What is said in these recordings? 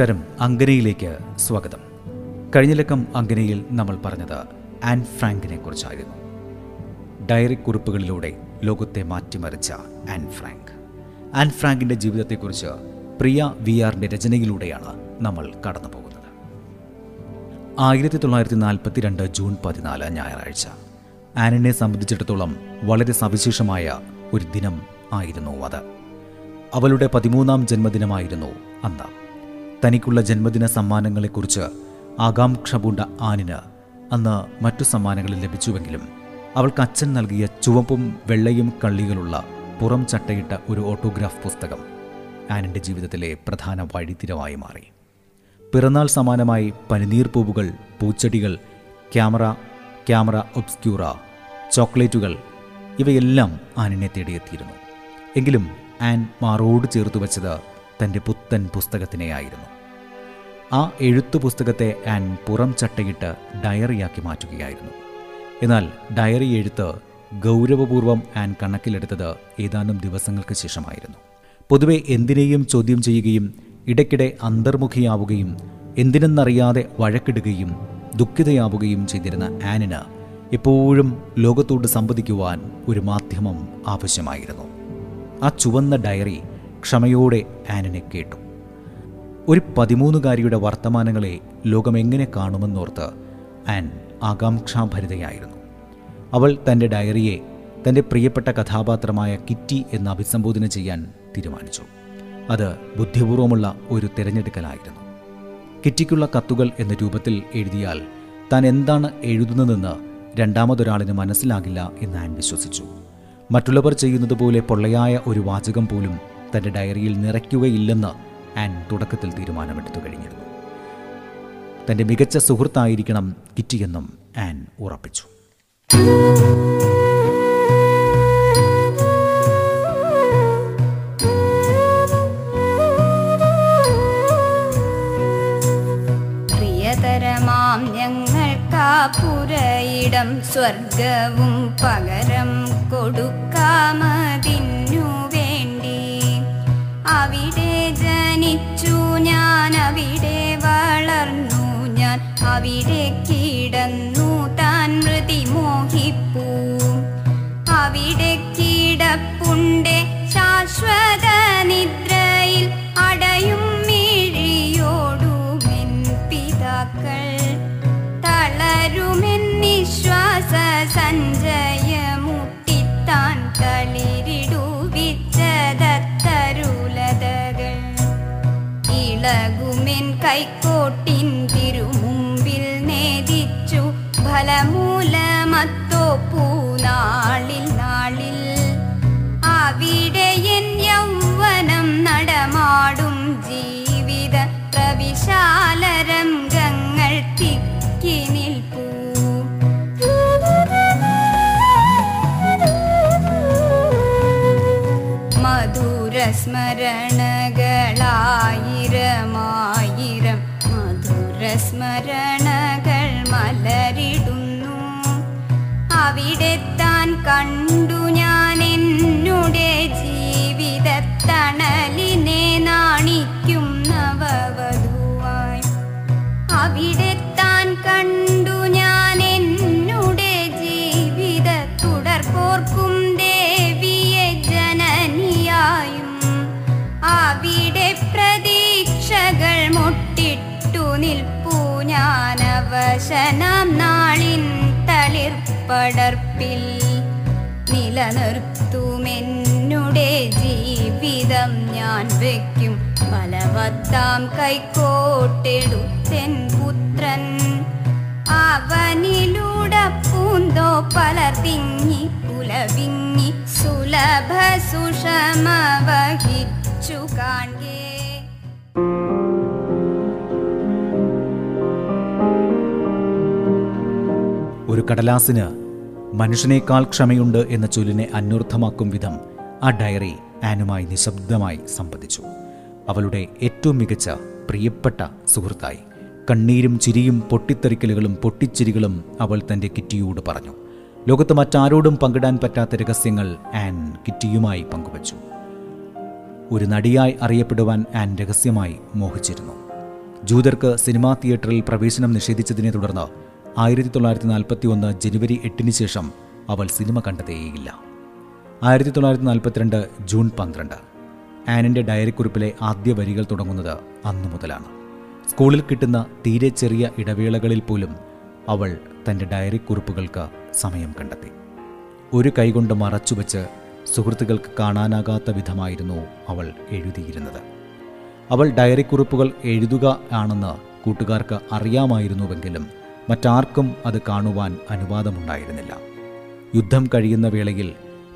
നമസ്കാരം. അങ്കനയിലേക്ക് സ്വാഗതം. കഴിഞ്ഞ ലക്കം അങ്കനയിൽ നമ്മൾ പറഞ്ഞത് ആൻ ഫ്രാങ്കിനെ കുറിച്ചായിരുന്നു. ഡയറി കുറിപ്പുകളിലൂടെ ലോകത്തെ മാറ്റിമറിച്ച ആൻ ഫ്രാങ്ക്. ആൻ ഫ്രാങ്കിന്റെ ജീവിതത്തെക്കുറിച്ച് പ്രിയ വി ആറിന്റെ രചനയിലൂടെയാണ് നമ്മൾ കടന്നു പോകുന്നത് ആയിരത്തി തൊള്ളായിരത്തി നാൽപ്പത്തി രണ്ട് ജൂൺ പതിനാല് ഞായറാഴ്ച. ആനിനെ സംബന്ധിച്ചിടത്തോളം വളരെ സവിശേഷമായ ഒരു ദിനം ആയിരുന്നു അത്. അവളുടെ പതിമൂന്നാം ജന്മദിനമായിരുന്നു അന്ന്. തനിക്കുള്ള ജന്മദിന സമ്മാനങ്ങളെക്കുറിച്ച് ആകാംക്ഷ പൂണ്ട ആനിന് അന്ന് മറ്റു സമ്മാനങ്ങൾ ലഭിച്ചുവെങ്കിലും അവൾക്ക് അച്ഛൻ നൽകിയ ചുവപ്പും വെള്ളയും കള്ളികളുള്ള പുറം ചട്ടയിട്ട ഒരു ഓട്ടോഗ്രാഫ് പുസ്തകം ആനിന്റെ ജീവിതത്തിലെ പ്രധാന വഴിത്തിരവായി മാറി. പിറന്നാൾ സമാനമായി പനിനീർ പൂവുകൾ പൂച്ചെടികൾ ക്യാമറ ക്യാമറ ഒബ്സ്ക്യൂറ ചോക്ലേറ്റുകൾ ഇവയെല്ലാം ആനിനെ തേടിയെത്തിയിരുന്നു. എങ്കിലും ആൻ മാറോട് ചേർത്ത് വച്ചത് തന്റെ പുത്തൻ പുസ്തകത്തിനെയായിരുന്നു. ആ എഴുത്തു പുസ്തകത്തെ ആൻ പുറം ചട്ടയിട്ട് ഡയറിയാക്കി മാറ്റുകയായിരുന്നു. എന്നാൽ ഡയറി എഴുത്ത് ഗൗരവപൂർവം ആൻ കണക്കിലെടുത്തത് ഏതാനും ദിവസങ്ങൾക്ക് ശേഷമായിരുന്നു. പൊതുവെ എന്തിനേയും ചോദ്യം ചെയ്യുകയും ഇടയ്ക്കിടെ അന്തർമുഖിയാവുകയും എന്തിനെന്നറിയാതെ വഴക്കിടുകയും ദുഃഖിതയാവുകയും ചെയ്തിരുന്ന ആനിന് എപ്പോഴും ലോകത്തോട് സംവദിക്കുവാൻ ഒരു മാധ്യമം ആവശ്യമായിരുന്നു. ആ ചുവന്ന ഡയറി ക്ഷമയോടെ ആനിനെ കേട്ടു. ഒരു പതിമൂന്നുകാരിയുടെ വർത്തമാനങ്ങളെ ലോകം എങ്ങനെ കാണുമെന്നോർത്ത് ആൻ ആകാംക്ഷാഭരിതയായിരുന്നു. അവൾ തന്റെ ഡയറിയെ തന്റെ പ്രിയപ്പെട്ട കഥാപാത്രമായ കിറ്റി എന്ന് അഭിസംബോധന ചെയ്യാൻ തീരുമാനിച്ചു. അത് ബുദ്ധിപൂർവമുള്ള ഒരു തിരഞ്ഞെടുക്കലായിരുന്നു. കിറ്റിക്കുള്ള കത്തുകൾ എന്ന രൂപത്തിൽ എഴുതിയാൽ താൻ എന്താണ് എഴുതുന്നതെന്ന് രണ്ടാമതൊരാളിന് മനസ്സിലാകില്ല എന്ന് ആൻ വിശ്വസിച്ചു. മറ്റുള്ളവർ ചെയ്യുന്നത് പോലെ പൊള്ളയായ ഒരു വാചകം പോലും തന്റെ ഡയറിയിൽ നിറയ്ക്കുകയില്ലെന്ന് ആൻ തുടക്കത്തിൽ തീരുമാനമെടുത്തു കഴിഞ്ഞിരുന്നു. തന്റെ മികച്ച സുഹൃത്തായിരിക്കണം കിറ്റിയെന്നും ആൻ ഉറപ്പിച്ചു. പ്രിയതരമാം പുരയിടം സ്വർഗവും പകരം കൊടുക്കാമതിന്നു വേണ്ടി അവിടെ ജനിച്ചു ഞാൻ അവിടെ വളർന്നു ഞാൻ അവിടെ കിടന്നു താൻ മൃതി മോഹിപ്പൂ. അവിടെ കിടപ്പുണ്ടേ ശാശ്വത നിദ്രയിൽ അടയും മിഴിയോടുമെൻ പിതാക്കൾ. തളരുമെൻ നിശ്വാസ സഞ്ചയമുട്ടിത്താൻ തളിരിടുവിച്ചതത്തരുലതകൾ ഇളകുമെൻ കൈക്കോട്ടിൻ തിരുമുമ്പിൽ നേദിച്ചു. ഫലമൂലമത്തോ പൂനാളിൽ നാളിൽ. അവിടെ എൻ യൗവനം നടമാടും ജീവിത പ്രവിശാലരംഗങ്ങൾ തിക്കി നിൽപ്പൂ. മധുരസ്മരണകളായിരമായിരം മധുരസ്മരണകൾ മലരിടുന്നു. അവിടെ താൻ കണ്ടു ഞാൻ എന്നുടെ ജീവിതത്തണലിനെ നാണിക്കും. നിലനിർത്തുമെന്നുടെ ജീവിതം ഞാൻ വയ്ക്കും ഫലവത്താം കൈക്കോട്ടെടുത്തൻ പുത്രൻ. അവനിലൂടെ പൂന്തോ പലർതിങ്ങി പുലവിങ്ങി സുലഭ സുഷമ വഹിച്ചു കാൺകേ. ഒരു കടലാസിന് മനുഷ്യനേക്കാൾ ക്ഷമയുണ്ട് എന്ന ചൊല്ലിനെ അന്വർത്ഥമാക്കും വിധം ആ ഡയറി ആനുമായി നിശബ്ദമായി സംവദിച്ചു. അവളുടെ ഏറ്റവും മികച്ച പ്രിയപ്പെട്ട സുഹൃത്തായി. കണ്ണീരും ചിരിയും പൊട്ടിത്തെറിക്കലുകളും പൊട്ടിച്ചിരികളും അവൾ തന്റെ കിറ്റിയോട് പറഞ്ഞു. ലോകത്ത് മറ്റാരോടും പങ്കിടാൻ പറ്റാത്ത രഹസ്യങ്ങൾ ആൻ കിറ്റിയുമായി പങ്കുവച്ചു. ഒരു നടിയായി അറിയപ്പെടുവാൻ ആൻ രഹസ്യമായി മോഹിച്ചിരുന്നു. ജൂതർക്ക് സിനിമാ തിയേറ്ററിൽ പ്രവേശനം നിഷേധിച്ചതിനെ തുടർന്ന് ആയിരത്തി തൊള്ളായിരത്തി നാൽപ്പത്തി ഒന്ന് ജനുവരി എട്ടിന് ശേഷം അവൾ സിനിമ കണ്ടതേയില്ല ആയിരത്തി തൊള്ളായിരത്തി നാൽപ്പത്തിരണ്ട് ജൂൺ പന്ത്രണ്ട്. ആനിന്റെ ഡയറിക്കുറിപ്പിലെ ആദ്യ വരികൾ തുടങ്ങുന്നത് അന്നു മുതലാണ്. സ്കൂളിൽ കിട്ടുന്ന തീരെ ചെറിയ ഇടവേളകളിൽ പോലും അവൾ തന്റെ ഡയറിക്കുറിപ്പുകൾക്ക് സമയം കണ്ടെത്തി. ഒരു കൈകൊണ്ട് മറച്ചുവെച്ച് സുഹൃത്തുക്കൾക്ക് കാണാനാകാത്ത വിധമായിരുന്നു അവൾ എഴുതിയിരുന്നത്. അവൾ ഡയറിക്കുറിപ്പുകൾ എഴുതുക ആണെന്ന് കൂട്ടുകാർക്ക് അറിയാമായിരുന്നുവെങ്കിലും മറ്റാർക്കും അത് കാണുവാൻ അനുവാദമുണ്ടായിരുന്നില്ല. യുദ്ധം കഴിയുന്ന വേളയിൽ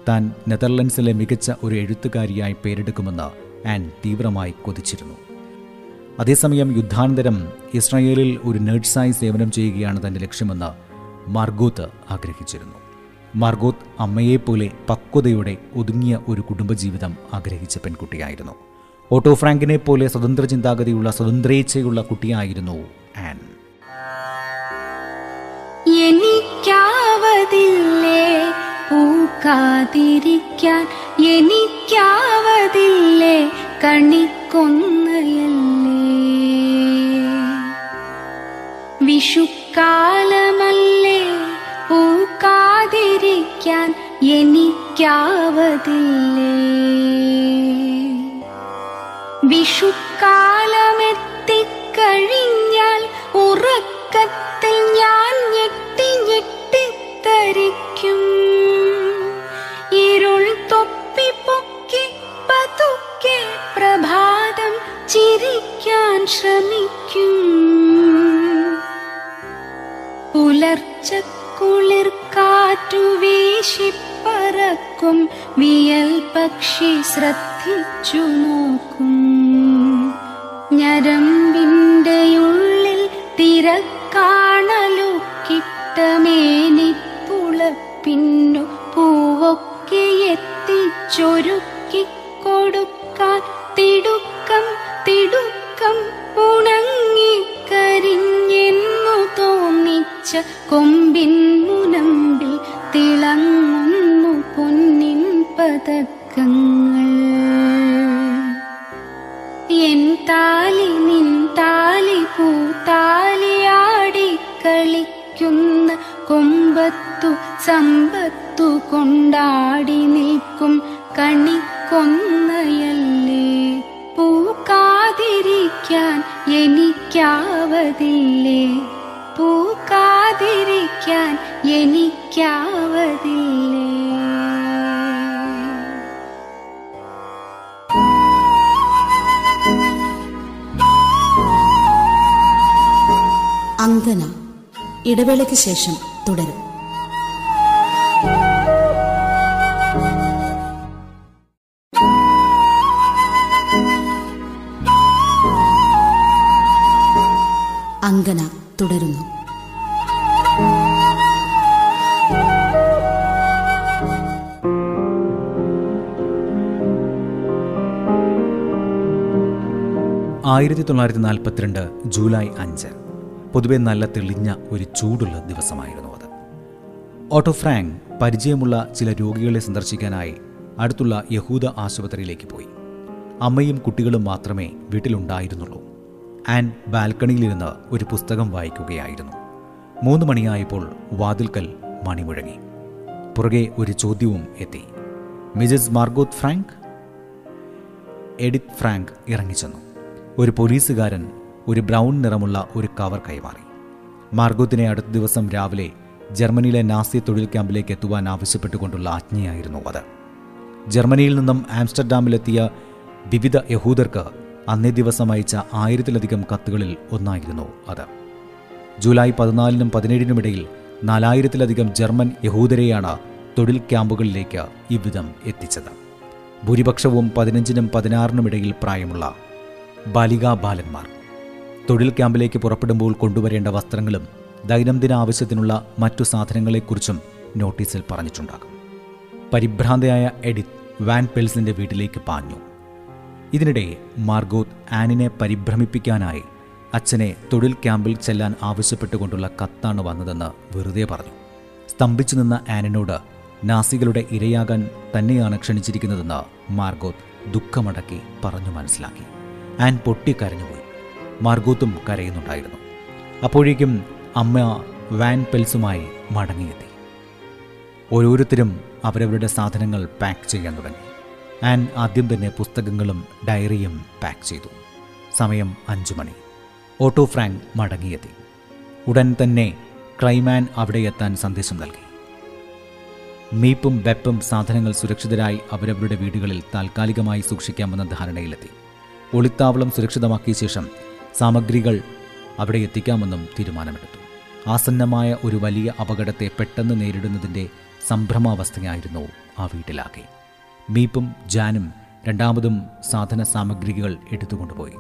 താൻ നെതർലൻഡ്സിലെ മികച്ച ഒരു എഴുത്തുകാരിയായി പേരെടുക്കുമെന്ന് ആൻ തീവ്രമായി കൊതിച്ചിരുന്നു. അതേസമയം യുദ്ധാനന്തരം ഇസ്രായേലിൽ ഒരു നഴ്സായി സേവനം ചെയ്യുകയാണ് തന്റെ ലക്ഷ്യമെന്ന് മാർഗോത്ത് ആഗ്രഹിച്ചിരുന്നു. മാർഗോത്ത് അമ്മയെപ്പോലെ പക്വതയോടെ ഒതുങ്ങിയ ഒരു കുടുംബജീവിതം ആഗ്രഹിച്ച പെൺകുട്ടിയായിരുന്നു. ഓട്ടോ ഫ്രാങ്കിനെ പോലെ സ്വതന്ത്ര ചിന്താഗതിയുള്ള സ്വതന്ത്രേച്ഛയുള്ള കുട്ടിയായിരുന്നു ആൻ. എനിക്കാവതില്ലേ? പൂക്കാതിരിക്കാൻ എനിക്കാവതില്ലേ? കണിക്കൊന്നയല്ലേ വിഷുക്കാലമല്ലേ? പൂക്കാതിരിക്കാൻ എനിക്കാവതില്ലേ? വിഷുക്കാലമെത്തിക്കഴിഞ്ഞാൽ ഉറക്കത്തിൽ ഞാൻ ഞെട്ടി ഞെട്ടിത്തരിക്കും ഇരുൾ തൊപ്പി പൊക്കി പതുക്കെ പ്രഭാതം ചിരിക്കാൻ ശ്രമിക്കും. പുലർച്ചക്കുളിർ കാറ്റു വീശിപ്പറക്കും. വിയൽ പക്ഷി ശ്രദ്ധിച്ചു നോക്കും. ഞരമ്പിന്റെ ഉള്ളിൽ തിരക്കാണലു കിട്ടമേനിപ്പുളപ്പിന്നു പൂവൊക്കെ എത്തിച്ചൊരുക്കി കൊടുക്കാൻ. തിടുക്കം തിടുക്കം ഉണങ്ങി കരിഞ്ഞെന്നു തോന്നിച്ച കൊമ്പിൻ മുനമ്പിൽ തിളങ്ങുന്നു പൊന്നിൻ പതക്കങ്ങൾ. സമ്പത്തു കൊണ്ടാടി നിൽക്കും കണിക്കൊന്നയല്ലേ? പൂക്കാതിരിക്കാൻ എനിക്കാവതില്ലേ? പൂക്കാതിരിക്കാൻ എനിക്കാവതില്ലേ? അങ്കന. ഇടവേളയ്ക്ക് ശേഷം തുടരും. ആയിരത്തി തൊള്ളായിരത്തി നാൽപ്പത്തിരണ്ട് ജൂലൈ അഞ്ച്. പൊതുവെ നല്ല തെളിഞ്ഞ ഒരു ചൂടുള്ള ദിവസമായിരുന്നു അത്. ഓട്ടോ ഫ്രാങ്ക് പരിചയമുള്ള ചില രോഗികളെ സന്ദർശിക്കാനായി അടുത്തുള്ള യഹൂദ ആശുപത്രിയിലേക്ക് പോയി. അമ്മയും കുട്ടികളും മാത്രമേ വീട്ടിലുണ്ടായിരുന്നുള്ളൂ. ആൻ ബാൽക്കണിയിലിരുന്ന് ഒരു പുസ്തകം വായിക്കുകയായിരുന്നു. മൂന്ന് മണിയായപ്പോൾ വാതിൽക്കൽ മണിമുഴങ്ങി. പുറകെ ഒരു ചോദ്യവും എത്തി. Mrs Margot Frank? Edith Frank ഇറങ്ങിച്ചെന്നു. ഒരു പോലീസുകാരൻ ഒരു ബ്രൗൺ നിറമുള്ള ഒരു കവർ കൈമാറി. മാർഗോത്തിനെ അടുത്ത ദിവസം രാവിലെ ജർമ്മനിയിലെ നാസി തൊഴിൽ ക്യാമ്പിലേക്ക് എത്തുവാൻ ആവശ്യപ്പെട്ടുകൊണ്ടുള്ള ആജ്ഞയായിരുന്നു അത്. ജർമ്മനിയിൽ നിന്നും ആംസ്റ്റർഡാമിലെത്തിയ വിവിധ യഹൂദർക്ക് അന്നേ ദിവസം അയച്ച ആയിരത്തിലധികം കത്തുകളിൽ ഒന്നായിരുന്നു അത്. ജൂലൈ പതിനാലിനും പതിനേഴിനും ഇടയിൽ നാലായിരത്തിലധികം ജർമ്മൻ യഹൂദരെയാണ് തൊഴിൽ ക്യാമ്പുകളിലേക്ക് ഇവിധം എത്തിച്ചത്. ഭൂരിപക്ഷവും പതിനഞ്ചിനും പതിനാറിനുമിടയിൽ പ്രായമുള്ള ബാലികാ ബാലന്മാർ. തൊഴിൽ ക്യാമ്പിലേക്ക് പുറപ്പെടുമ്പോൾ കൊണ്ടുവരേണ്ട വസ്ത്രങ്ങളും ദൈനംദിന ആവശ്യത്തിനുള്ള മറ്റു സാധനങ്ങളെക്കുറിച്ചും നോട്ടീസിൽ പറഞ്ഞിട്ടുണ്ടാകും. പരിഭ്രാന്തയായ എഡിത്ത് വാൻ പെൽസിന്റെ വീട്ടിലേക്ക് പാഞ്ഞു. ഇതിനിടെ മാർഗോത്ത് ആനിനെ പരിഭ്രമിപ്പിക്കാനായി അച്ഛനെ തൊഴിൽ ക്യാമ്പിൽ ചെല്ലാൻ ആവശ്യപ്പെട്ടുകൊണ്ടുള്ള കത്താണ് വന്നതെന്ന് വെറുതെ പറഞ്ഞു. സ്തംഭിച്ചു നിന്ന ആനിനോട് നാസികളുടെ ഇരയാകാൻ തന്നെയാണ് ക്ഷണിച്ചിരിക്കുന്നതെന്ന് മാർഗോത്ത് ദുഃഖമടക്കി പറഞ്ഞു മനസ്സിലാക്കി. ആൻ പൊട്ടിക്കരഞ്ഞുപോയി മാർഗൂത്തും കരയുന്നുണ്ടായിരുന്നു. അപ്പോഴേക്കും അമ്മ വാൻ പെൽസുമായി മടങ്ങിയെത്തി. ഓരോരുത്തരും അവരവരുടെ സാധനങ്ങൾ പാക്ക് ചെയ്യാൻ തുടങ്ങി. ആൻ ആദ്യം തന്നെ പുസ്തകങ്ങളും ഡയറിയും പാക്ക് ചെയ്തു. സമയം അഞ്ചു മണി. ഓട്ടോ ഫ്രാങ്ക് മടങ്ങിയെത്തി. ഉടൻ തന്നെ ക്രൈമാൻ അവിടെ എത്താൻ സന്ദേശം നൽകി. മീപ്പും ബെപ്പും സാധനങ്ങൾ സുരക്ഷിതരായി അവരവരുടെ വീടുകളിൽ താൽക്കാലികമായി സൂക്ഷിക്കാമെന്ന ധാരണയിലെത്തി. ഒളിത്താവളം സുരക്ഷിതമാക്കിയ ശേഷം സാമഗ്രികൾ അവിടെ എത്തിക്കാമെന്നും തീരുമാനമെടുത്തു. ആസന്നമായ ഒരു വലിയ അപകടത്തെ പെട്ടെന്ന് നേരിടുന്നതിന്റെ സംഭ്രമാവസ്ഥയായിരുന്നു ആ വീട്ടിലാകെ. മീപ്പും ജാനും രണ്ടാമതും സാധന സാമഗ്രികൾ എടുത്തുകൊണ്ടുപോയി.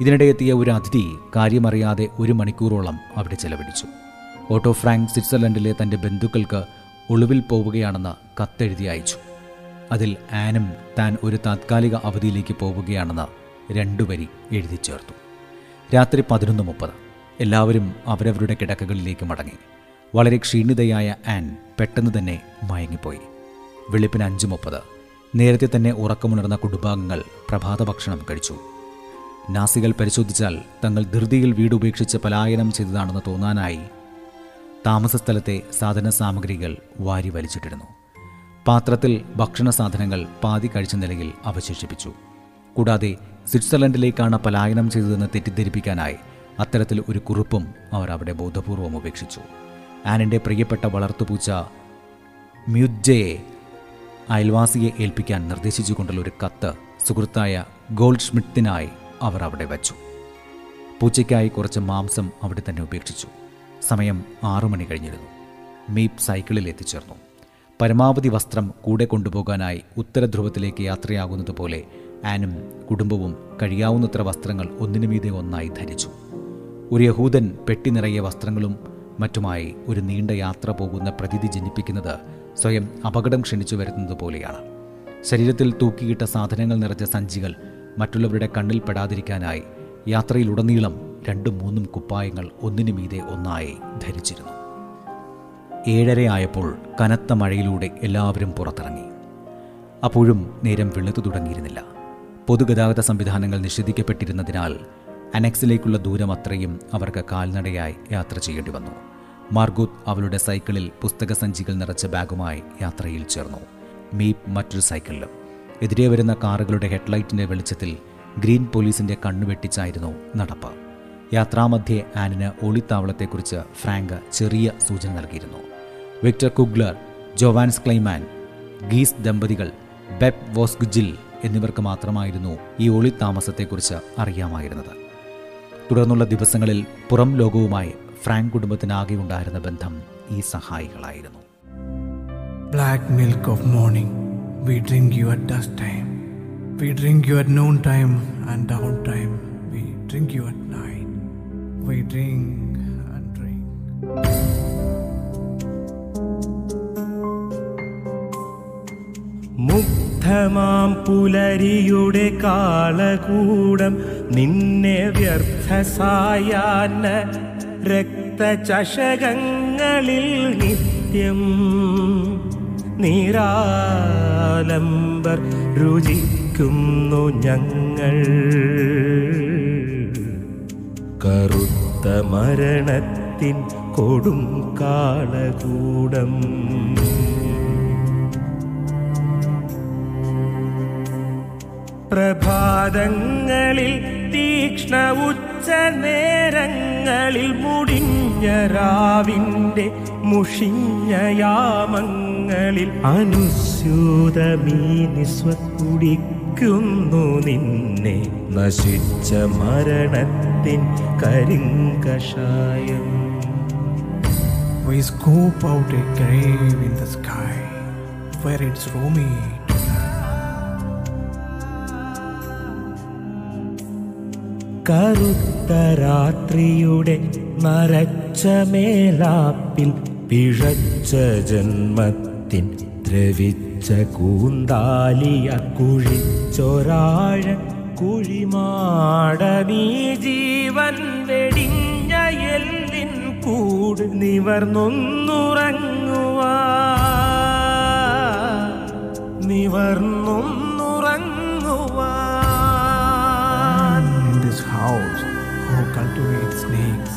ഇതിനിടെ എത്തിയ ഒരു അതിഥി കാര്യമറിയാതെ ഒരു മണിക്കൂറോളം അവിടെ ചെലവഴിച്ചു. ഓട്ടോ ഫ്രാങ്ക് സ്വിറ്റ്സർലൻഡിലെ തന്റെ ബന്ധുക്കൾക്ക് ഒളിവിൽ പോവുകയാണെന്ന് കത്തെഴുതി അയച്ചു. അതിൽ ആനും താൻ ഒരു താത്കാലിക അവധിയിലേക്ക് പോവുകയാണെന്ന് രണ്ടുവരി എഴുതി ചേർത്തു. രാത്രി പതിനൊന്ന് മുപ്പത്. എല്ലാവരും അവരവരുടെ കിടക്കകളിലേക്ക് മടങ്ങി. വളരെ ക്ഷീണിതയായ ആൻ പെട്ടെന്ന് തന്നെ മയങ്ങിപ്പോയി. വെളുപ്പിന് അഞ്ച് മുപ്പത്. നേരത്തെ തന്നെ ഉറക്കമുണർന്ന കുടുംബാംഗങ്ങൾ പ്രഭാത ഭക്ഷണം കഴിച്ചു. നാസികൾ പരിശോധിച്ചാൽ തങ്ങൾ ധൃതിയിൽ വീടുപേക്ഷിച്ച് പലായനം ചെയ്തതാണെന്ന് തോന്നാനായി താമസസ്ഥലത്തെ സാധന സാമഗ്രികൾ വാരി വലിച്ചിട്ടിരുന്നു. പാത്രത്തിൽ ഭക്ഷണ സാധനങ്ങൾ പാതി കഴിച്ച നിലയിൽ അവശേഷിപ്പിച്ചു. കൂടാതെ സ്വിറ്റ്സർലൻഡിലേക്കാണ് പലായനം ചെയ്തതെന്ന് തെറ്റിദ്ധരിപ്പിക്കാനായി അത്തരത്തിൽ ഒരു കുറിപ്പും അവർ അവിടെ ബോധപൂർവം ഉപേക്ഷിച്ചു. ആനിന്റെ പ്രിയപ്പെട്ട വളർത്തുപൂച്ച മ്യുജയെ അയൽവാസിയെ ഏൽപ്പിക്കാൻ നിർദ്ദേശിച്ചുകൊണ്ടുള്ള ഒരു കത്ത് സുഹൃത്തായ ഗോൾഡ് സ്മിത്തിനായി അവർ അവിടെ വച്ചു. പൂച്ചയ്ക്കായി കുറച്ച് മാംസം അവിടെ തന്നെ ഉപേക്ഷിച്ചു. സമയം ആറു മണി കഴിഞ്ഞിരുന്നു. മീപ് സൈക്കിളിൽ എത്തിച്ചേർന്നു. പരമാവധി വസ്ത്രം കൂടെ കൊണ്ടുപോകാനായി ഉത്തരധ്രുവത്തിലേക്ക് യാത്രയാകുന്നത് പോലെ ആനും കുടുംബവും കഴിയാവുന്നത്ര വസ്ത്രങ്ങൾ ഒന്നിനു മീതെ ഒന്നായി ധരിച്ചു. ഒരു യഹൂദൻ പെട്ടി നിറയെ വസ്ത്രങ്ങളും മറ്റുമായി ഒരു നീണ്ട യാത്ര പോകുന്ന പ്രതീതി ജനിപ്പിക്കുന്നത് സ്വയം അപകടം ക്ഷണിച്ചു വരുന്നത് പോലെയാണ്. ശരീരത്തിൽ തൂക്കിയിട്ട സാധനങ്ങൾ നിറച്ച സഞ്ചികൾ മറ്റുള്ളവരുടെ കണ്ണിൽ പെടാതിരിക്കാനായി യാത്രയിലുടനീളം രണ്ടും മൂന്നും കുപ്പായങ്ങൾ ഒന്നിനു മീതെ ഒന്നായി ധരിച്ചിരുന്നു. ഏഴരയായപ്പോൾ കനത്ത മഴയിലൂടെ എല്ലാവരും പുറത്തിറങ്ങി. അപ്പോഴും നേരം വെളുത്തു തുടങ്ങിയിരുന്നില്ല. പൊതുഗതാഗത സംവിധാനങ്ങൾ നിഷേധിക്കപ്പെട്ടിരുന്നതിനാൽ അനക്സിലേക്കുള്ള ദൂരം അത്രയും അവർക്ക് കാൽനടയായി യാത്ര ചെയ്യേണ്ടി വന്നു. മാർഗൂത്ത് അവളുടെ സൈക്കിളിൽ പുസ്തകസഞ്ചികൾ നിറച്ച ബാഗുമായി യാത്രയിൽ ചേർന്നു. മീപ് മറ്റൊരു സൈക്കിളിലും. എതിരെ വരുന്ന കാറുകളുടെ ഹെഡ്ലൈറ്റിന്റെ വെളിച്ചത്തിൽ ഗ്രീൻ പോലീസിന്റെ കണ്ണുവെട്ടിച്ചായിരുന്നു നടപ്പ്. യാത്രാമധ്യേ ആനിന് ഒളിത്താവളത്തെക്കുറിച്ച് ഫ്രാങ്ക് ചെറിയ സൂചന നൽകിയിരുന്നു. വിക്ടർ കുഗ്ലർ ജോവാൻസ് ക്ലൈമാൻ ഗീസ് ദമ്പതികൾ ബെപ് വോസ്ഗുജിൽ എന്നിവർക്ക് മാത്രമായിരുന്നു ഈ ഒളിത്താമസത്തെക്കുറിച്ച് അറിയാമായിരുന്നത് തുടർന്നുള്ള ദിവസങ്ങളിൽ പുറം ലോകവുമായി ഫ്രാങ്ക് കുടുംബത്തിനാകെ ഉണ്ടായിരുന്ന ബന്ധം ഈ സഹായികളായിരുന്നു Black milk of morning, we drink you at dusk time. We drink you at noon time and down time. We drink you at night. We drink and drink. മുഗ്ധമാം പുലരിയുടെ കാളകൂടം. നിന്നെ വ്യർത്ഥസായാന്ന രക്തചഷകങ്ങളിൽ നിത്യം നിരാലംബർ രുചിക്കുന്നു ഞങ്ങൾ. കറുത്ത മരണത്തിൻ കൊടും കാളകൂടം. പ്രഭാതങ്ങളിൽ തീക്ഷ്ണ ഉച്ച നേരങ്ങളിൽ മുടിഞ്ഞ രാവിന്റെ മുഷിഞ്ഞ യാമങ്ങളിൽ നിന്നെ. നശിച്ച മരണത്തിൻ കരിങ്കഷായം. We scoop out a grave in the sky where it's roomy. കറുത്ത രാത്രിയുടെ നരച്ച മേലാപ്പിൽ പിഴച്ച ജന്മത്തിൻ ദ്രവിച്ച കൂന്താലിയ കുഴിച്ചൊരാഴ കുഴിമാടമീ ജീവൻ വെടിഞ്ഞ എല്ലിൻ കൂട് നിവർന്നൊന്നുറങ്ങുവാ നിവർന്നൊന്നുറങ്ങുവാ in this house want to eat snakes.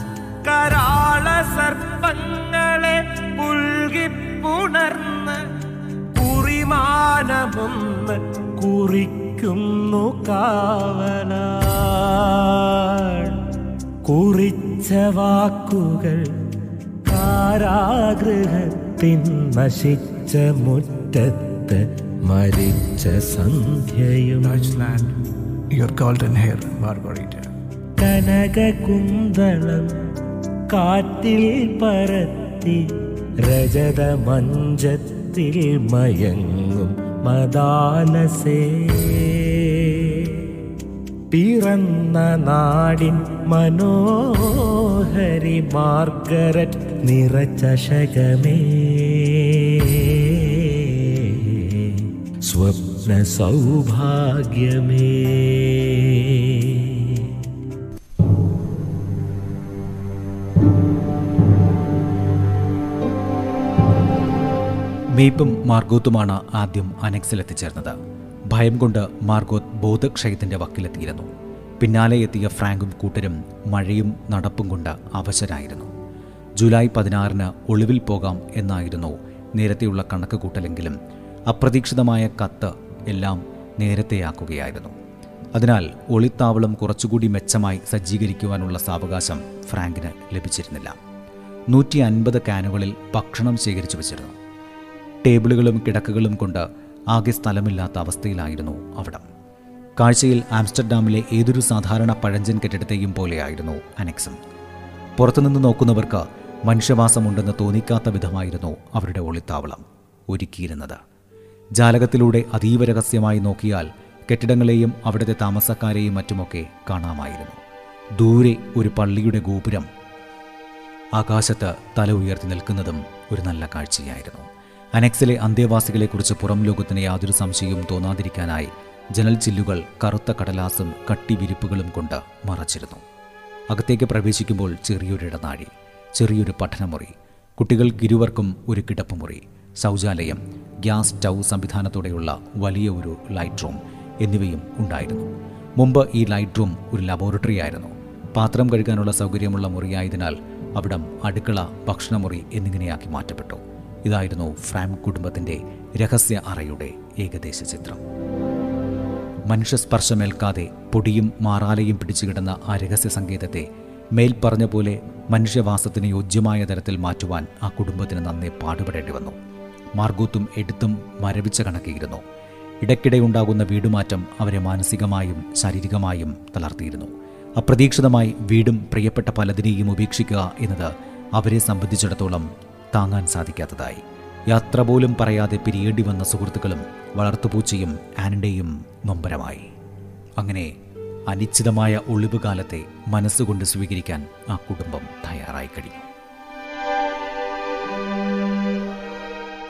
കരാള സർപ്പങ്ങളെ പുൽകിപ്പുണർന്ന് കുറിമാനമൊന്ന് കുറിക്കുന്നു കാവലാൾ കുറിച്ച വാക്കുകൾ കാരാഗൃഹത്തിൻ നശിച്ച മുറ്റത്ത് മരിച്ച സന്ധ്യയും Your golden hair, Margarita. കനകകുന്തളം കാറ്റിൽ പറത്തി രജത മഞ്ചത്തിൽ മയങ്ങും മദാലസേ പിറന്ന നാടിൻ മനോഹരി മാർഗരറ്റ് നിറച്ചശകമേ സ്വപ്ന സൗഭാഗ്യമേ മീപ്പും മാർഗോത്തുമാണ് ആദ്യം അനക്സിൽ എത്തിച്ചേർന്നത്. ഭയം കൊണ്ട് മാർഗോത്ത് ബോധക്ഷയത്തിന്റെ വക്കിലെത്തിയിരുന്നു. പിന്നാലെ എത്തിയ ഫ്രാങ്കും കൂട്ടരും മഴയും നടപ്പും കൊണ്ട് അവശരായിരുന്നു. ജൂലൈ പതിനാറിന് ഒളിവിൽ പോകാം എന്നായിരുന്നു നേരത്തെയുള്ള കണക്ക് കൂട്ടലെങ്കിലും അപ്രതീക്ഷിതമായ കത്ത് എല്ലാം നേരത്തെയാക്കുകയായിരുന്നു. അതിനാൽ ഒളിത്താവളം കുറച്ചുകൂടി മെച്ചമായി സജ്ജീകരിക്കുവാനുള്ള സാവകാശം ഫ്രാങ്കിന് ലഭിച്ചിരുന്നില്ല. നൂറ്റി അൻപത് കാനുകളിൽ ഭക്ഷണം ശേഖരിച്ചു വച്ചിരുന്നു. ടേബിളുകളും കിടക്കുകളും കൊണ്ട് ആകെ സ്ഥലമില്ലാത്ത അവസ്ഥയിലായിരുന്നു അവിടം. കാഴ്ചയിൽ ആംസ്റ്റർഡാമിലെ ഏതൊരു സാധാരണ പഴഞ്ചൻ കെട്ടിടത്തെയും പോലെയായിരുന്നു അനക്സം. പുറത്തുനിന്ന് നോക്കുന്നവർക്ക് മനുഷ്യവാസമുണ്ടെന്ന് തോന്നിക്കാത്ത വിധമായിരുന്നു അവരുടെ ഒളിത്താവളം ഒരുക്കിയിരുന്നത്. ജാലകത്തിലൂടെ അതീവ രഹസ്യമായി നോക്കിയാൽ കെട്ടിടങ്ങളെയും അവിടുത്തെ താമസക്കാരെയും മറ്റുമൊക്കെ കാണാമായിരുന്നു. ദൂരെ ഒരു പള്ളിയുടെ ഗോപുരം ആകാശത്ത് തല ഉയർത്തി നിൽക്കുന്നതും ഒരു നല്ല കാഴ്ചയായിരുന്നു. അനക്സിലെ അന്തേവാസികളെക്കുറിച്ച് പുറം ലോകത്തിന് യാതൊരു സംശയവും തോന്നാതിരിക്കാനായി ജനൽ ചില്ലുകൾ കറുത്ത കടലാസും കട്ടിവിരിപ്പുകളും കൊണ്ട് മറച്ചിരുന്നു. അകത്തേക്ക് പ്രവേശിക്കുമ്പോൾ ചെറിയൊരു ഇടനാഴി ചെറിയൊരു പഠനമുറി കുട്ടികൾ ഇരുവർക്കും ഒരു കിടപ്പുമുറി ശൗചാലയം ഗ്യാസ് സ്റ്റൗ സംവിധാനത്തോടെയുള്ള വലിയ ഒരു ലൈറ്റ് റൂം എന്നിവയും ഉണ്ടായിരുന്നു. മുമ്പ് ഈ ലൈറ്റ് റൂം ഒരു ലബോറട്ടറി ആയിരുന്നു. പാത്രം കഴുകാനുള്ള സൗകര്യമുള്ള മുറിയായതിനാൽ അവിടം അടുക്കള ഭക്ഷണമുറി എന്നിങ്ങനെയാക്കി മാറ്റപ്പെട്ടു. ഇതായിരുന്നു ഫ്രാം കുടുംബത്തിന്റെ രഹസ്യ അറയുടെ ഏകദേശ ചിത്രം. മനുഷ്യസ്പർശമേൽക്കാതെ പൊടിയും മാറാലയും പിടിച്ചുകിടന്ന ആ രഹസ്യ സങ്കേതത്തെ മേൽ പറഞ്ഞ പോലെ മനുഷ്യവാസത്തിന് യോജ്യമായ തരത്തിൽ മാറ്റുവാൻ ആ കുടുംബത്തിന് നന്നേ പാടുപെടേണ്ടി വന്നു. മാർഗൂത്തും എടുത്തും മരവിച്ച കണക്കിയിരുന്നു. ഇടയ്ക്കിടെ ഉണ്ടാകുന്ന വീടുമാറ്റം അവരെ മാനസികമായും ശാരീരികമായും തളർത്തിയിരുന്നു. അപ്രതീക്ഷിതമായി വീടും പ്രിയപ്പെട്ട പലതിനെയും ഉപേക്ഷിക്കുക എന്നത് അവരെ സംബന്ധിച്ചിടത്തോളം താങ്ങാൻ സാധിക്കാത്തതായി. യാത്ര പോലും പറയാതെ പിരിയേണ്ടി വന്ന സുഹൃത്തുക്കളും വളർത്തുപൂച്ചയും ആനിന്റെയും നൊമ്പരമായി. അങ്ങനെ അനിശ്ചിതമായ ഒളിവുകാലത്തെ മനസ്സുകൊണ്ട് സ്വീകരിക്കാൻ ആ കുടുംബം തയ്യാറായി കഴിഞ്ഞു.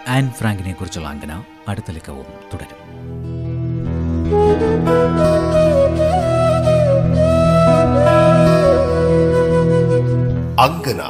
ആൻ ഫ്രാങ്കിനെ കുറിച്ചുള്ള അങ്കന അടുത്ത ലക്കവും തുടരും. അങ്കന